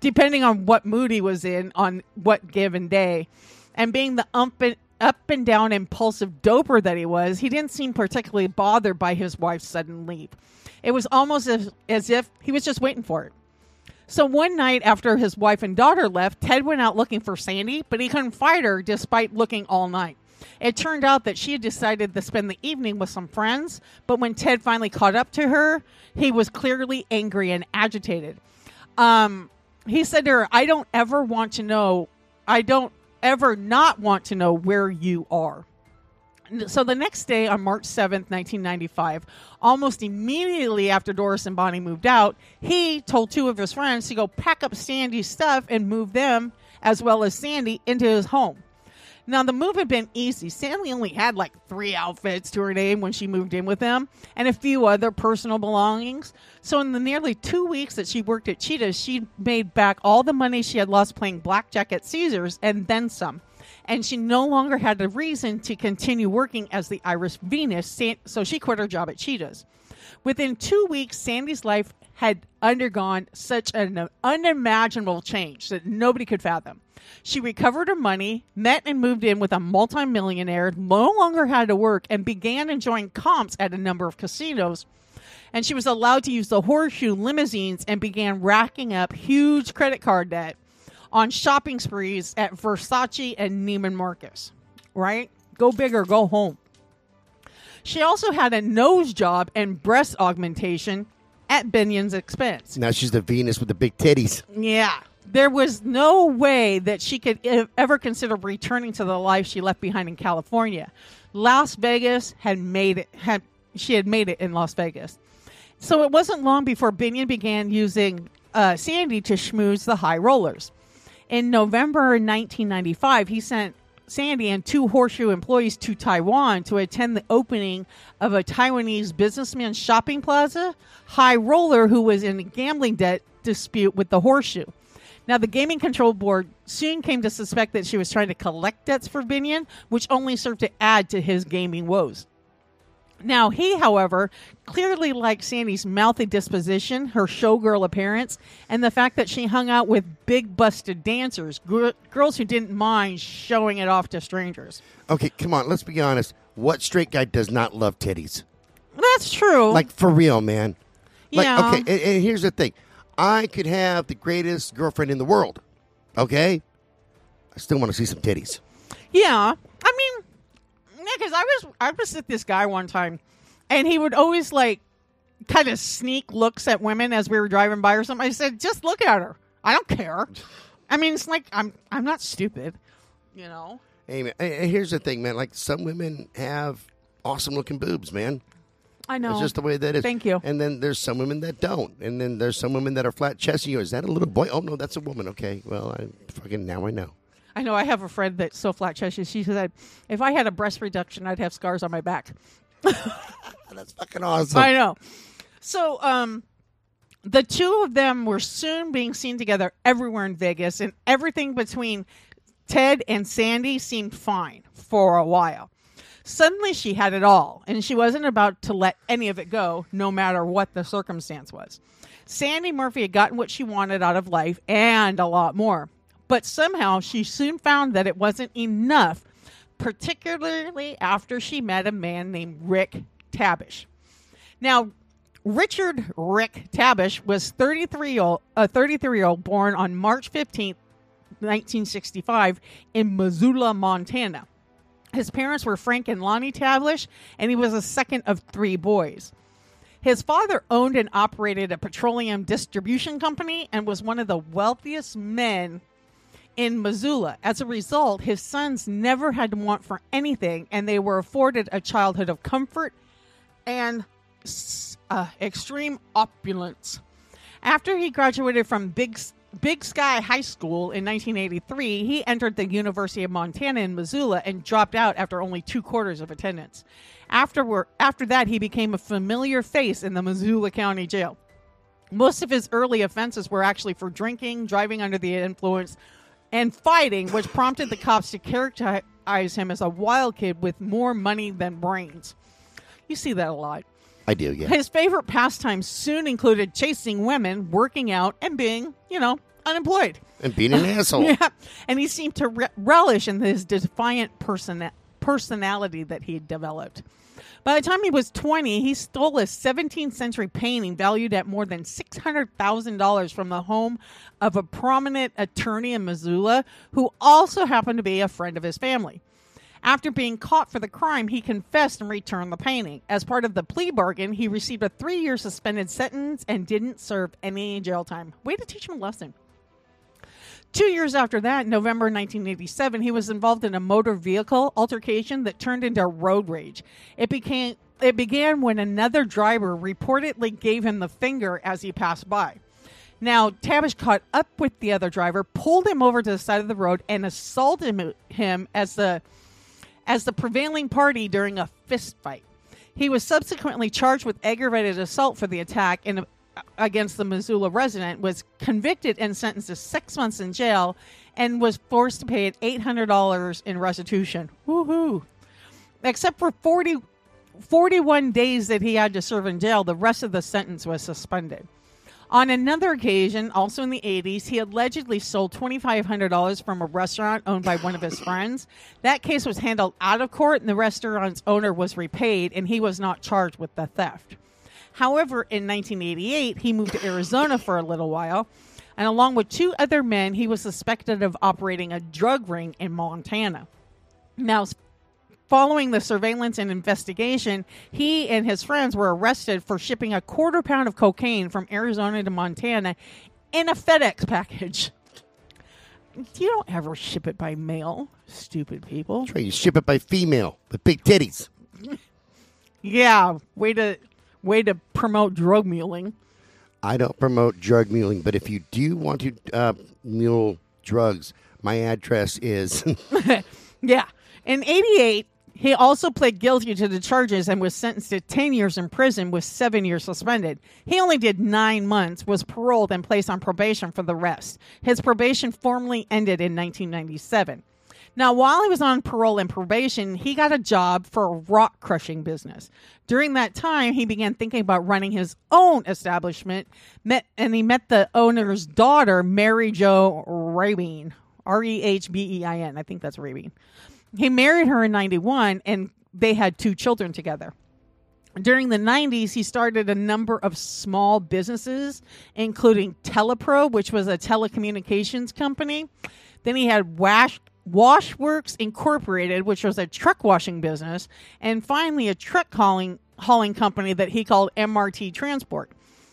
depending on what mood he was in on what given day. And being the and, up and down impulsive doper that he was, he didn't seem particularly bothered by his wife's sudden leave. It was almost as, as if he was just waiting for it. So one night after his wife and daughter left, Ted went out looking for Sandy, but he couldn't find her despite looking all night. It turned out that she had decided to spend the evening with some friends, but when Ted finally caught up to her, he was clearly angry and agitated. Um, he said to her, I don't ever want to know, I don't ever not want to know where you are. So the next day, on March 7th, 1995, almost immediately after Doris and Bonnie moved out, he told two of his friends to go pack up Sandy's stuff and move them, as well as Sandy, into his home. Now, the move had been easy. Sandy only had like three outfits to her name when she moved in with them and a few other personal belongings. So, in the nearly two weeks that she worked at Cheetah's, she made back all the money she had lost playing blackjack at Caesars and then some. And she no longer had a reason to continue working as the Irish Venus, so she quit her job at Cheetah's. Within two weeks, Sandy's life had undergone such an unimaginable change that nobody could fathom. She recovered her money, met and moved in with a multimillionaire, no longer had to work, and began enjoying comps at a number of casinos. And she was allowed to use the horseshoe limousines and began racking up huge credit card debt on shopping sprees at Versace and Neiman Marcus. Right? Go big or go home. She also had a nose job and breast augmentation at Binion's expense. Now she's the Venus with the big titties. Yeah. There was no way that she could ever consider returning to the life she left behind in California. Las Vegas had made it had she had made it in Las Vegas. So it wasn't long before Binion began using uh, Sandy to schmooze the high rollers. In November 1995, he sent Sandy and two Horseshoe employees to Taiwan to attend the opening of a Taiwanese businessman's shopping plaza, High Roller, who was in a gambling debt dispute with the Horseshoe. Now, the Gaming Control Board soon came to suspect that she was trying to collect debts for Binion, which only served to add to his gaming woes. Now, he, however, clearly liked Sandy's mouthy disposition, her showgirl appearance, and the fact that she hung out with big busted dancers, gr- girls who didn't mind showing it off to strangers. Okay, come on. Let's be honest. What straight guy does not love titties? That's true. Like for real, man. Like, Yeah. Okay, and, and here's the thing. I could have the greatest girlfriend in the world. Okay, I still want to see some titties. yeah. I mean, because I was I was with this guy one time, and he would always like kind of sneak looks at women as we were driving by or something. I said, just look at her. I don't care. I mean, it's like I'm I'm not stupid, you know. Hey, man. And and here's the thing, man. Like some women have awesome looking boobs, man. I know. It's just the way that is. Thank you. And then there's some women that don't. And then there's some women that are flat chested. You is that a little boy? Oh no, that's a woman. Okay, well, I fucking now I know. I know I have a friend that's so flat chested. She said, if I had a breast reduction, I'd have scars on my back. That's fucking awesome. I know. So, um, the two of them were soon being seen together everywhere in Vegas, and everything between Ted and Sandy seemed fine for a while. Suddenly, she had it all, and she wasn't about to let any of it go, no matter what the circumstance was. Sandy Murphy had gotten what she wanted out of life and a lot more. But somehow she soon found that it wasn't enough, particularly after she met a man named Rick Tabish. Now, Richard Rick Tabish was 33 year old, a 33 year old born on March 15th, 1965, in Missoula, Montana. His parents were Frank and Lonnie Tabish, and he was the second of three boys. His father owned and operated a petroleum distribution company and was one of the wealthiest men in Missoula. As a result, his sons never had to want for anything, and they were afforded a childhood of comfort and uh, extreme opulence. After he graduated from Big Big Sky High School in 1983, he entered the University of Montana in Missoula and dropped out after only two quarters of attendance. Afterward, after that, he became a familiar face in the Missoula County Jail. Most of his early offenses were actually for drinking, driving under the influence, and fighting, which prompted the cops to characterize him as a wild kid with more money than brains. You see that a lot. I do, yeah. His favorite pastimes soon included chasing women, working out, and being, you know, unemployed. And being an asshole. Yeah, and he seemed to re- relish in his defiant person- personality that he had developed. By the time he was 20, he stole a 17th century painting valued at more than $600,000 from the home of a prominent attorney in Missoula who also happened to be a friend of his family. After being caught for the crime, he confessed and returned the painting. As part of the plea bargain, he received a three year suspended sentence and didn't serve any jail time. Way to teach him a lesson. Two years after that, November 1987, he was involved in a motor vehicle altercation that turned into a road rage. It became it began when another driver reportedly gave him the finger as he passed by. Now, Tabish caught up with the other driver, pulled him over to the side of the road, and assaulted him as the as the prevailing party during a fist fight. He was subsequently charged with aggravated assault for the attack and against the Missoula resident, was convicted and sentenced to six months in jail, and was forced to pay eight hundred dollars in restitution. Woohoo! Except for 40, 41 days that he had to serve in jail, the rest of the sentence was suspended. On another occasion, also in the 80s, he allegedly sold $2,500 from a restaurant owned by one of his friends. That case was handled out of court, and the restaurant's owner was repaid, and he was not charged with the theft. However, in 1988, he moved to Arizona for a little while, and along with two other men, he was suspected of operating a drug ring in Montana. Now, following the surveillance and investigation, he and his friends were arrested for shipping a quarter pound of cocaine from Arizona to Montana in a FedEx package. You don't ever ship it by mail, stupid people. Right, you ship it by female with big titties. Yeah, way to way to promote drug muling. I don't promote drug muling, but if you do want to uh, mule drugs, my address is Yeah. In 88, he also pled guilty to the charges and was sentenced to 10 years in prison with seven years suspended. He only did nine months, was paroled, and placed on probation for the rest. His probation formally ended in 1997. Now, while he was on parole and probation, he got a job for a rock crushing business. During that time, he began thinking about running his own establishment, met, and he met the owner's daughter, Mary Jo Rabin. R E H B E I N. I think that's Rabin. He married her in 91 and they had two children together. During the 90s, he started a number of small businesses, including Telepro, which was a telecommunications company. Then he had Wash, Washworks Incorporated, which was a truck washing business. And finally, a truck hauling, hauling company that he called MRT Transport,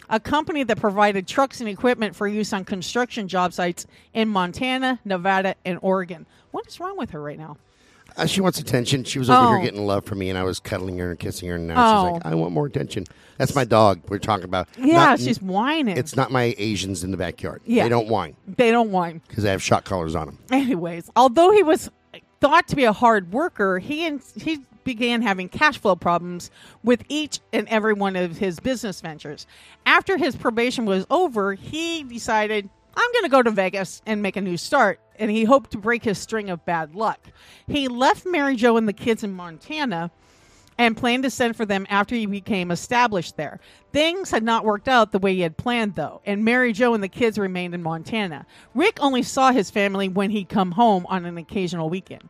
a company that provided trucks and equipment for use on construction job sites in Montana, Nevada, and Oregon. What is wrong with her right now? Uh, she wants attention. She was over Oh. here getting love from me, and I was cuddling her and kissing her, and now Oh. she's like, "I want more attention." That's my dog. We're talking about. Yeah, Not- she's whining. It's not my Asians in the backyard. Yeah. They don't whine they don't whine. because they have shot collars on them. Anyways, although he was thought to be a hard worker, he and he began having cash flow problems with each and every one of his business ventures. After his probation was over, he decided, I'm going to go to Vegas and make a new start, and he hoped to break his string of bad luck. He left Mary Jo and the kids in Montana and planned to send for them after he became established there. Things had not worked out the way he had planned, though, and Mary Jo and the kids remained in Montana. Rick only saw his family when he'd come home on an occasional weekend.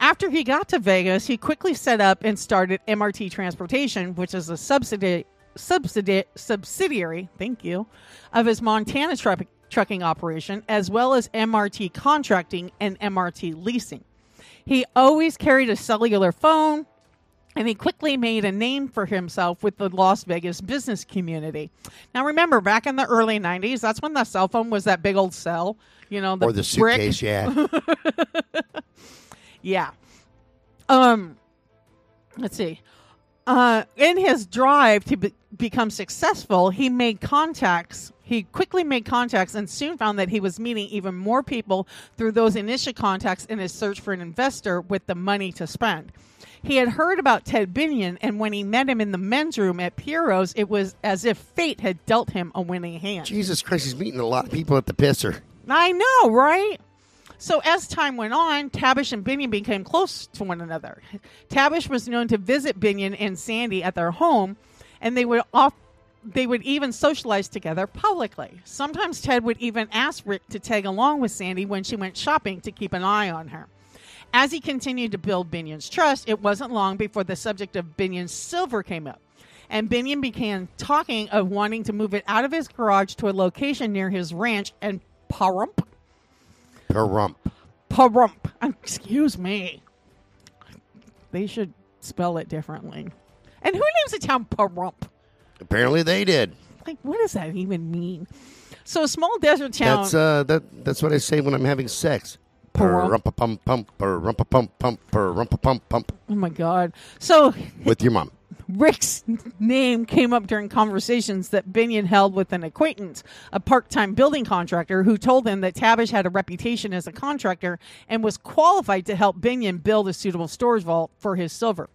After he got to Vegas, he quickly set up and started MRT Transportation, which is a subsidiary, subsidi- subsidiary, thank you, of his Montana truck, trucking operation, as well as MRT Contracting and MRT Leasing. He always carried a cellular phone, and he quickly made a name for himself with the Las Vegas business community. Now, remember, back in the early 90s, that's when the cell phone was that big old cell, you know, the, or the brick. suitcase, yeah. Yeah. Um, let's see. Uh, in his drive to be- become successful, he made contacts. He quickly made contacts and soon found that he was meeting even more people through those initial contacts in his search for an investor with the money to spend. He had heard about Ted Binion, and when he met him in the men's room at Piero's, it was as if fate had dealt him a winning hand. Jesus Christ, he's meeting a lot of people at the pisser. I know, right? So as time went on, Tabish and Binion became close to one another. Tabish was known to visit Binion and Sandy at their home, and they would off they would even socialize together publicly. Sometimes Ted would even ask Rick to tag along with Sandy when she went shopping to keep an eye on her. As he continued to build Binion's trust, it wasn't long before the subject of Binion's silver came up. And Binion began talking of wanting to move it out of his garage to a location near his ranch and Pahrump. Perump. Pahrump. Excuse me. They should spell it differently. And who names a town Pahrump? Apparently, they did. Like, what does that even mean? So, a small desert town. That's uh, that that's what I say when I'm having sex. Perumpa pump pump pump pump perumpa pump pump oh my God. So, with your mom. Rick's name came up during conversations that Binion held with an acquaintance, a part time building contractor, who told him that Tabish had a reputation as a contractor and was qualified to help Binion build a suitable storage vault for his silver.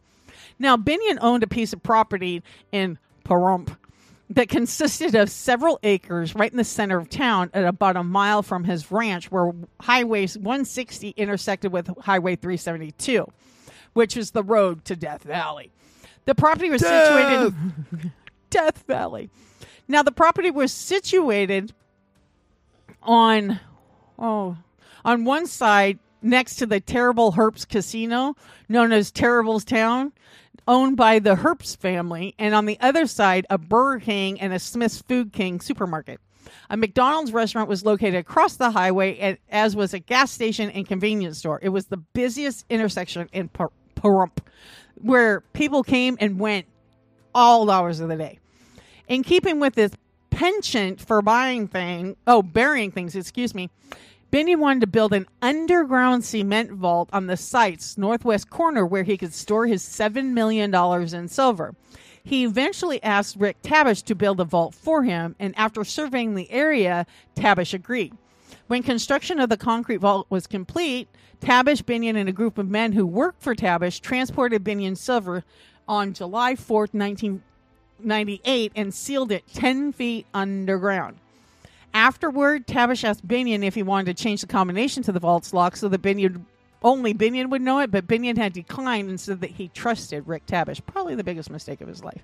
Now, Binion owned a piece of property in Pahrump that consisted of several acres right in the center of town at about a mile from his ranch where Highway 160 intersected with Highway 372, which is the road to Death Valley. The property was situated Death Valley. Now the property was situated on oh on one side next to the Terrible Herbst Casino, known as Terrible's Town, owned by the Herbst family, and on the other side a Burger King and a Smith's Food King supermarket. A McDonald's restaurant was located across the highway, and, as was a gas station and convenience store. It was the busiest intersection in Pahrump, where people came and went all hours of the day. In keeping with this penchant for buying thing, oh, burying things, excuse me, Benny wanted to build an underground cement vault on the site's northwest corner where he could store his $7 million in silver. He eventually asked Rick Tabish to build a vault for him, and after surveying the area, Tabish agreed. When construction of the concrete vault was complete, Tabish Binion and a group of men who worked for Tabish transported Binion's silver on July 4th, 1998, and sealed it 10 feet underground. Afterward, Tabish asked Binion if he wanted to change the combination to the vault's lock so that Binion only Binion would know it, but Binion had declined and said that he trusted Rick Tabish. Probably the biggest mistake of his life.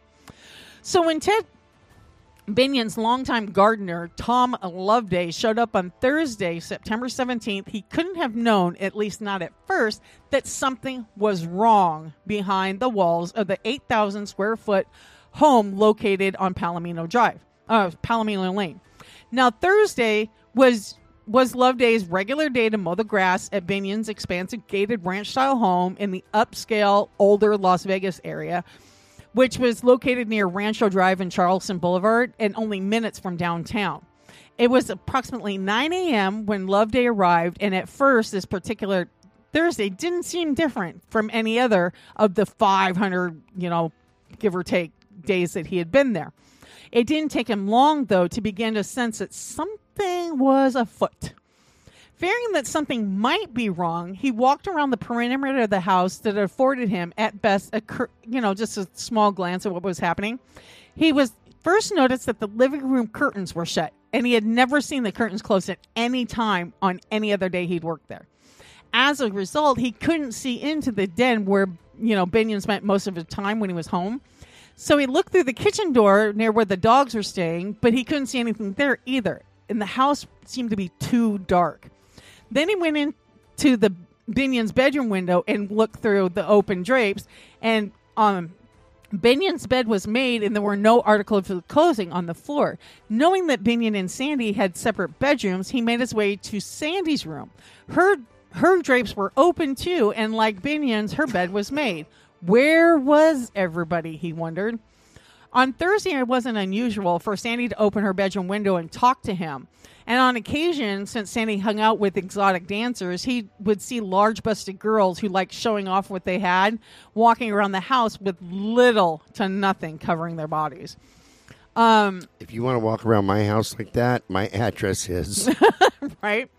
So when Ted Binion's longtime gardener, Tom Loveday, showed up on Thursday, September 17th, he couldn't have known, at least not at first, that something was wrong behind the walls of the 8,000 square foot home located on Palomino Drive, uh, Palomino Lane. Now, Thursday was was Loveday's regular day to mow the grass at Binion's expansive gated ranch style home in the upscale, older Las Vegas area, which was located near Rancho Drive and Charleston Boulevard and only minutes from downtown. It was approximately 9 a.m. when Love Day arrived, and at first, this particular Thursday didn't seem different from any other of the 500, you know, give or take days that he had been there. It didn't take him long, though, to begin to sense that something was afoot. Fearing that something might be wrong, he walked around the perimeter of the house that afforded him, at best, a cur- you know just a small glance at what was happening. He was first noticed that the living room curtains were shut, and he had never seen the curtains closed at any time on any other day he'd worked there. As a result, he couldn't see into the den where you know Binion spent most of his time when he was home. So he looked through the kitchen door near where the dogs were staying, but he couldn't see anything there either. And the house seemed to be too dark. Then he went into the Binion's bedroom window and looked through the open drapes, and um, Binion's bed was made, and there were no articles of clothing on the floor. Knowing that Binion and Sandy had separate bedrooms, he made his way to Sandy's room. Her her drapes were open too, and like Binion's, her bed was made. Where was everybody? He wondered. On Thursday, it wasn't unusual for Sandy to open her bedroom window and talk to him. And on occasion, since Sandy hung out with exotic dancers, he would see large busted girls who liked showing off what they had walking around the house with little to nothing covering their bodies. Um, If you want to walk around my house like that, my address is. right?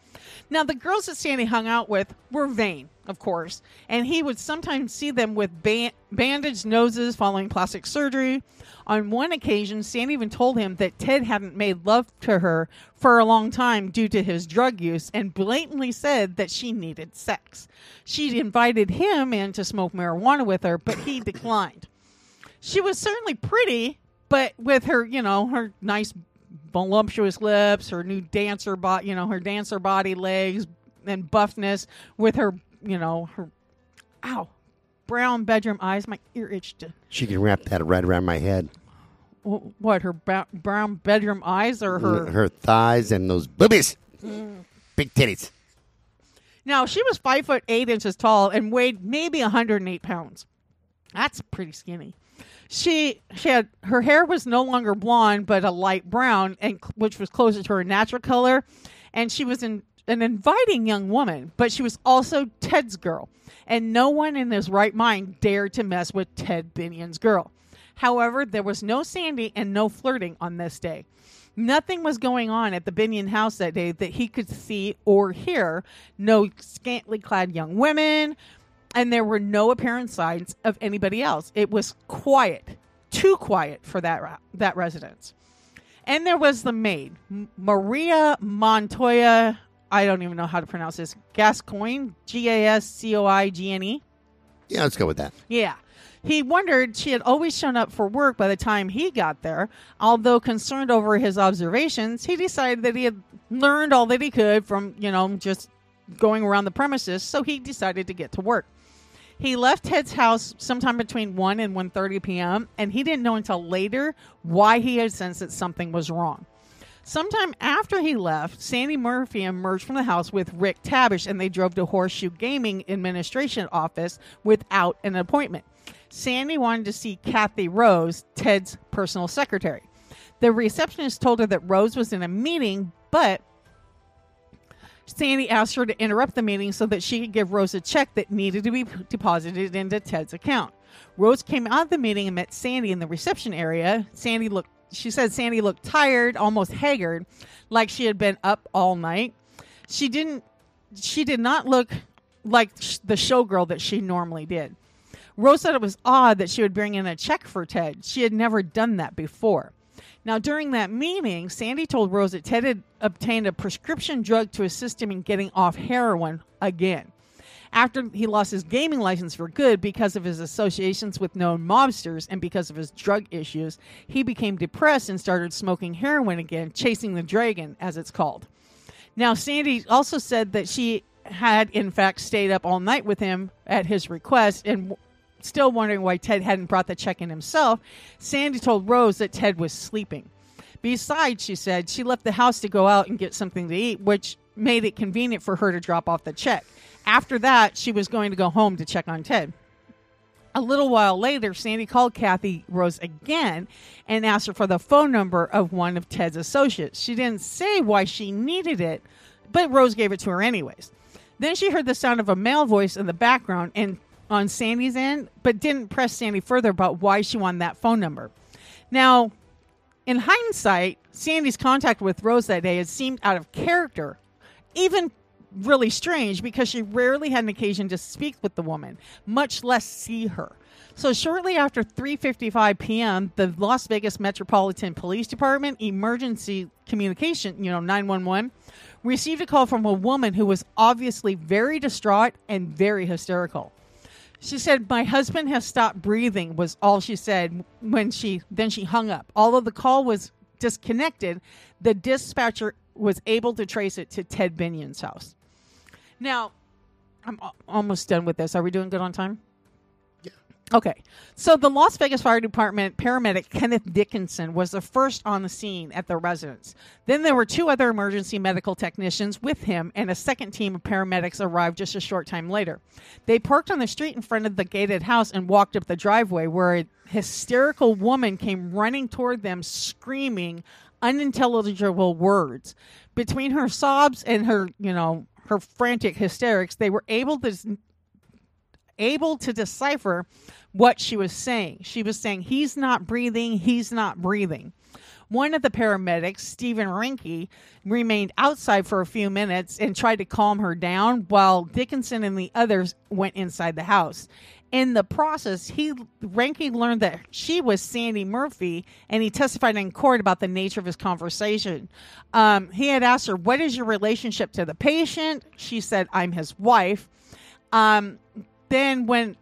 Now, the girls that Sandy hung out with were vain, of course, and he would sometimes see them with ban- bandaged noses following plastic surgery. On one occasion, Sandy even told him that Ted hadn't made love to her for a long time due to his drug use and blatantly said that she needed sex. She invited him in to smoke marijuana with her, but he declined. She was certainly pretty, but with her, you know, her nice voluptuous lips, her new dancer body, you know, her dancer body legs and buffness with her, you know, her ow, brown bedroom eyes. My ear itched. She can wrap that right around my head. wh- what her ba- brown bedroom eyes or her? Her thighs and those boobies. Mm. Big titties. Now she was five foot eight inches tall and weighed maybe 108 pounds. That's pretty skinny. She she had her hair was no longer blonde but a light brown and which was closer to her natural color, and she was an an inviting young woman, but she was also Ted's girl, and no one in his right mind dared to mess with Ted Binion's girl. However, there was no Sandy and no flirting on this day. Nothing was going on at the Binion house that day that he could see or hear. No scantily clad young women, and there were no apparent signs of anybody else. It was quiet, too quiet for that that residence. And there was the maid, Maria Montoya. I don't even know how to pronounce this. Gascoigne, G A S C O I G N E. Yeah, let's go with that. Yeah. He wondered she had always shown up for work by the time he got there. Although concerned over his observations, he decided that he had learned all that he could from, you know, just going around the premises, so he decided to get to work. He left Ted's house sometime between 1 and 1:30 p.m. and he didn't know until later why he had sensed that something was wrong. Sometime after he left, Sandy Murphy emerged from the house with Rick Tabish and they drove to Horseshoe Gaming Administration office without an appointment. Sandy wanted to see Kathy Rose, Ted's personal secretary. The receptionist told her that Rose was in a meeting, but Sandy asked her to interrupt the meeting so that she could give Rose a check that needed to be deposited into Ted's account. Rose came out of the meeting and met Sandy in the reception area. Sandy looked she said Sandy looked tired, almost haggard, like she had been up all night. she didn't she did not look like the showgirl that she normally did. Rose said it was odd that she would bring in a check for Ted. She had never done that before. Now, during that meeting, Sandy told Rose that Ted had obtained a prescription drug to assist him in getting off heroin again. After he lost his gaming license for good because of his associations with known mobsters and because of his drug issues, he became depressed and started smoking heroin again, chasing the dragon, as it's called. Now, Sandy also said that she had, in fact, stayed up all night with him at his request and still wondering why Ted hadn't brought the check in himself. Sandy told Rose that Ted was sleeping. Besides, she said, she left the house to go out and get something to eat, which made it convenient for her to drop off the check. After that, she was going to go home to check on Ted. A little while later, Sandy called Kathy Rose again and asked her for the phone number of one of Ted's associates. She didn't say why she needed it, but Rose gave it to her anyways. Then she heard the sound of a male voice in the background and on Sandy's end, but didn't press Sandy further about why she wanted that phone number. Now, in hindsight, Sandy's contact with Rose that day had seemed out of character, even really strange because she rarely had an occasion to speak with the woman, much less see her. So shortly after 3:55 p.m., the Las Vegas Metropolitan Police Department emergency communication, you know, 911, received a call from a woman who was obviously very distraught and very hysterical. She said, "My husband has stopped breathing." Was all she said when she then she hung up. Although the call was disconnected, the dispatcher was able to trace it to Ted Binion's house. Now, I'm almost done with this. Are we doing good on time? Okay. So the Las Vegas Fire Department paramedic Kenneth Dickinson was the first on the scene at the residence. Then there were two other emergency medical technicians with him, and a second team of paramedics arrived just a short time later. They parked on the street in front of the gated house and walked up the driveway where a hysterical woman came running toward them screaming unintelligible words. Between her sobs and her, you know, her frantic hysterics, they were able to able to decipher what she was saying. She was saying, He's not breathing, he's not breathing. One of the paramedics, Stephen Rinke, remained outside for a few minutes and tried to calm her down while Dickinson and the others went inside the house. In the process, he Ranke learned that she was Sandy Murphy, and he testified in court about the nature of his conversation. Um, he had asked her, "What is your relationship to the patient?" She said, "I'm his wife." Um, then when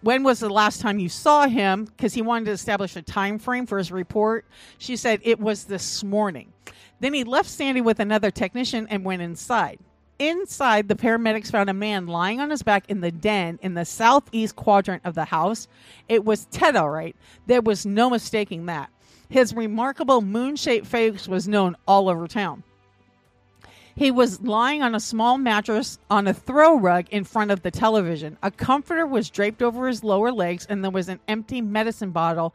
when was the last time you saw him? Because he wanted to establish a time frame for his report. She said it was this morning. Then he left sandy with another technician and went inside. Inside the paramedics found a man lying on his back in the den in the southeast quadrant of the house. It was ted all right. There was no mistaking that. His remarkable moon-shaped face was known all over town he was lying on a small mattress on a throw rug in front of the television. A comforter was draped over his lower legs, and there was an empty medicine bottle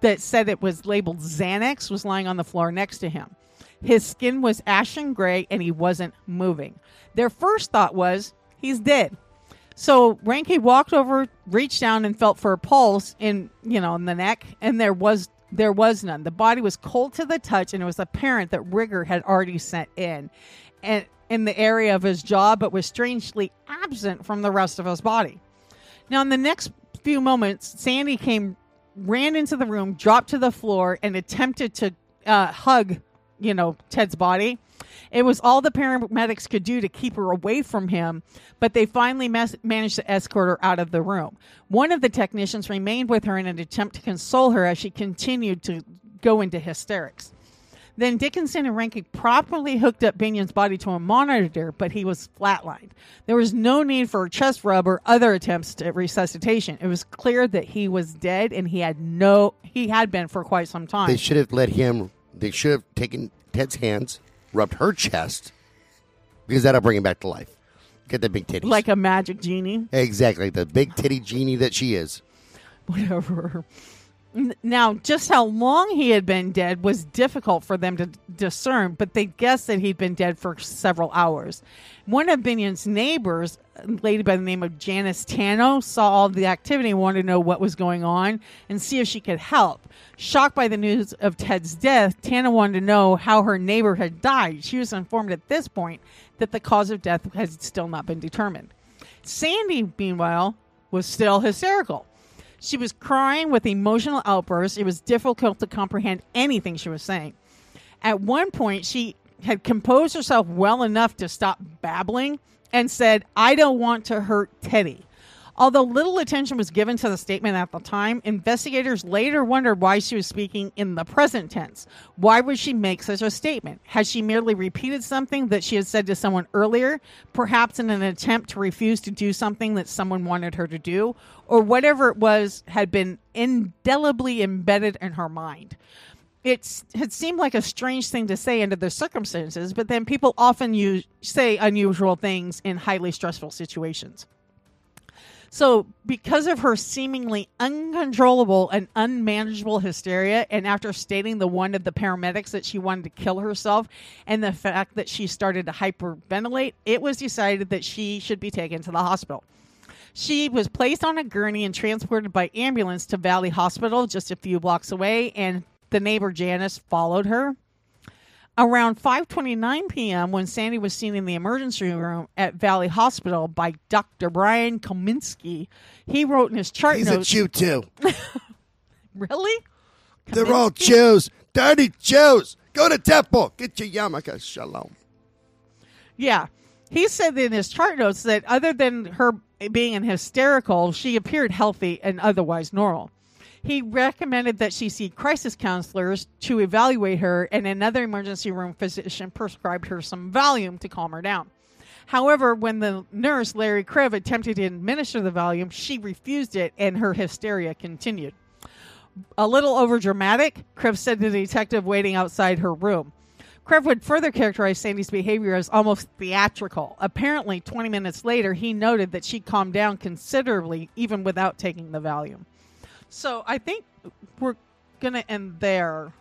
that said it was labeled Xanax was lying on the floor next to him. His skin was ashen gray, and he wasn't moving. Their first thought was he's dead. So Ranke walked over, reached down, and felt for a pulse in you know in the neck, and there was there was none. The body was cold to the touch, and it was apparent that rigor had already set in, in the area of his jaw, but was strangely absent from the rest of his body. Now, in the next few moments, Sandy came, ran into the room, dropped to the floor, and attempted to uh, hug, you know, Ted's body. It was all the paramedics could do to keep her away from him, but they finally mes- managed to escort her out of the room. One of the technicians remained with her in an attempt to console her as she continued to go into hysterics. Then Dickinson and Rankin properly hooked up Binion's body to a monitor, but he was flatlined. There was no need for a chest rub or other attempts at resuscitation. It was clear that he was dead, and he had no he had been for quite some time. They should have let him. They should have taken Ted's hands, rubbed her chest, because that'll bring him back to life. Get the big titties, like a magic genie. exactly the big titty genie that she is. whatever. Now, just how long he had been dead was difficult for them to discern, but they guessed that he'd been dead for several hours. One of Binion's neighbors, a lady by the name of Janice Tano, saw all the activity and wanted to know what was going on and see if she could help. Shocked by the news of Ted's death, Tana wanted to know how her neighbor had died. She was informed at this point that the cause of death has still not been determined. Sandy, meanwhile, was still hysterical. She was crying with emotional outbursts. It was difficult to comprehend anything she was saying. At one point, she had composed herself well enough to stop babbling and said, I don't want to hurt Teddy. Although little attention was given to the statement at the time, investigators later wondered why she was speaking in the present tense. Why would she make such a statement? Had she merely repeated something that she had said to someone earlier, perhaps in an attempt to refuse to do something that someone wanted her to do? Or whatever it was had been indelibly embedded in her mind it had seemed like a strange thing to say under the circumstances, but then people often use, say unusual things in highly stressful situations. So, because of her seemingly uncontrollable and unmanageable hysteria, and after stating the one of the paramedics that she wanted to kill herself, and the fact that she started to hyperventilate, it was decided that she should be taken to the hospital. She was placed on a gurney and transported by ambulance to Valley Hospital, just a few blocks away, and the neighbor Janice followed her. Around 5:29 p.m., when Sandy was seen in the emergency room at Valley Hospital by Dr. Brian Kominski, he wrote in his chart He's notes. a Jew too. really? They're all Jews. Dirty Jews. Go to temple. Get your yarmulke. Shalom. Yeah. He said in his chart notes that other than her being in hysterical, she appeared healthy and otherwise normal. He recommended that she see crisis counselors to evaluate her, and another emergency room physician prescribed her some Valium to calm her down. However, when the nurse, Larry Kriv, attempted to administer the Valium, she refused it, and her hysteria continued. A little over dramatic, Kriv said to the detective waiting outside her room. Krev would further characterize Sandy's behavior as almost theatrical. Apparently, 20 minutes later, he noted that she calmed down considerably even without taking the Valium. So I think we're going to end there.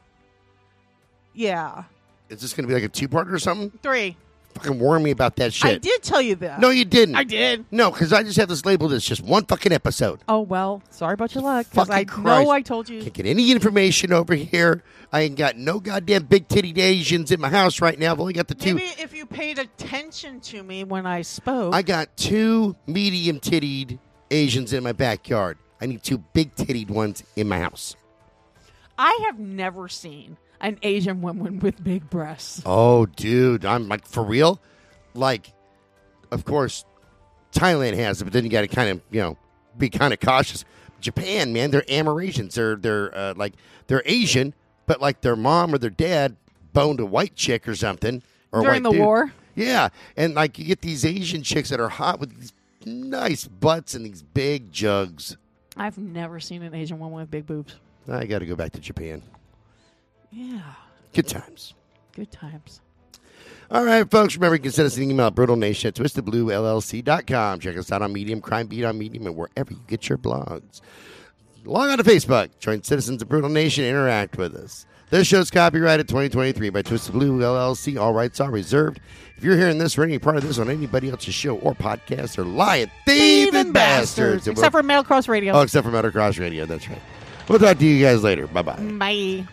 Yeah. Is this going to be like a two-parter or something? Three. Fucking warn me about that shit. I did tell you that. No, you didn't. I did. No, because I just have this labeled as just one fucking episode. Oh, well, sorry about your luck. Because I Fucking know Christ. I told you. Can't get any information over here. I ain't got no goddamn big titted Asians in my house right now. I've only got the two. Maybe if you paid attention to me when I spoke. I got two medium titted Asians in my backyard. I need two big titted ones in my house. I have never seen an Asian woman with big breasts. Oh, dude, I'm like for real. Like, of course, Thailand has it, but then you got to kind of you know be kind of cautious. Japan, man, they're Amerasians. They're they're uh, like they're Asian, but like their mom or their dad boned a white chick or something. Or During the dude. war? Yeah, and like you get these Asian chicks that are hot with these nice butts and these big jugs. I've never seen an Asian woman with big boobs. I got to go back to Japan. Yeah, Good times. good times. All right, folks. Remember, you can send us an email at brutalnation at twistedbluellc.com. Check us out on Medium, Crime Beat on Medium, and wherever you get your blogs. Log on to Facebook. Join Citizens of Brutal Nation. Interact with us. This show's copyrighted 2023 by Twisted Blue LLC. All rights are reserved. If you're hearing this or any part of this on anybody else's show or podcast, they're lying, thieving bastards. And Except for Metal Cross Radio. oh, except for Metal Cross Radio. That's right. We'll talk to you guys later. Bye bye. Bye.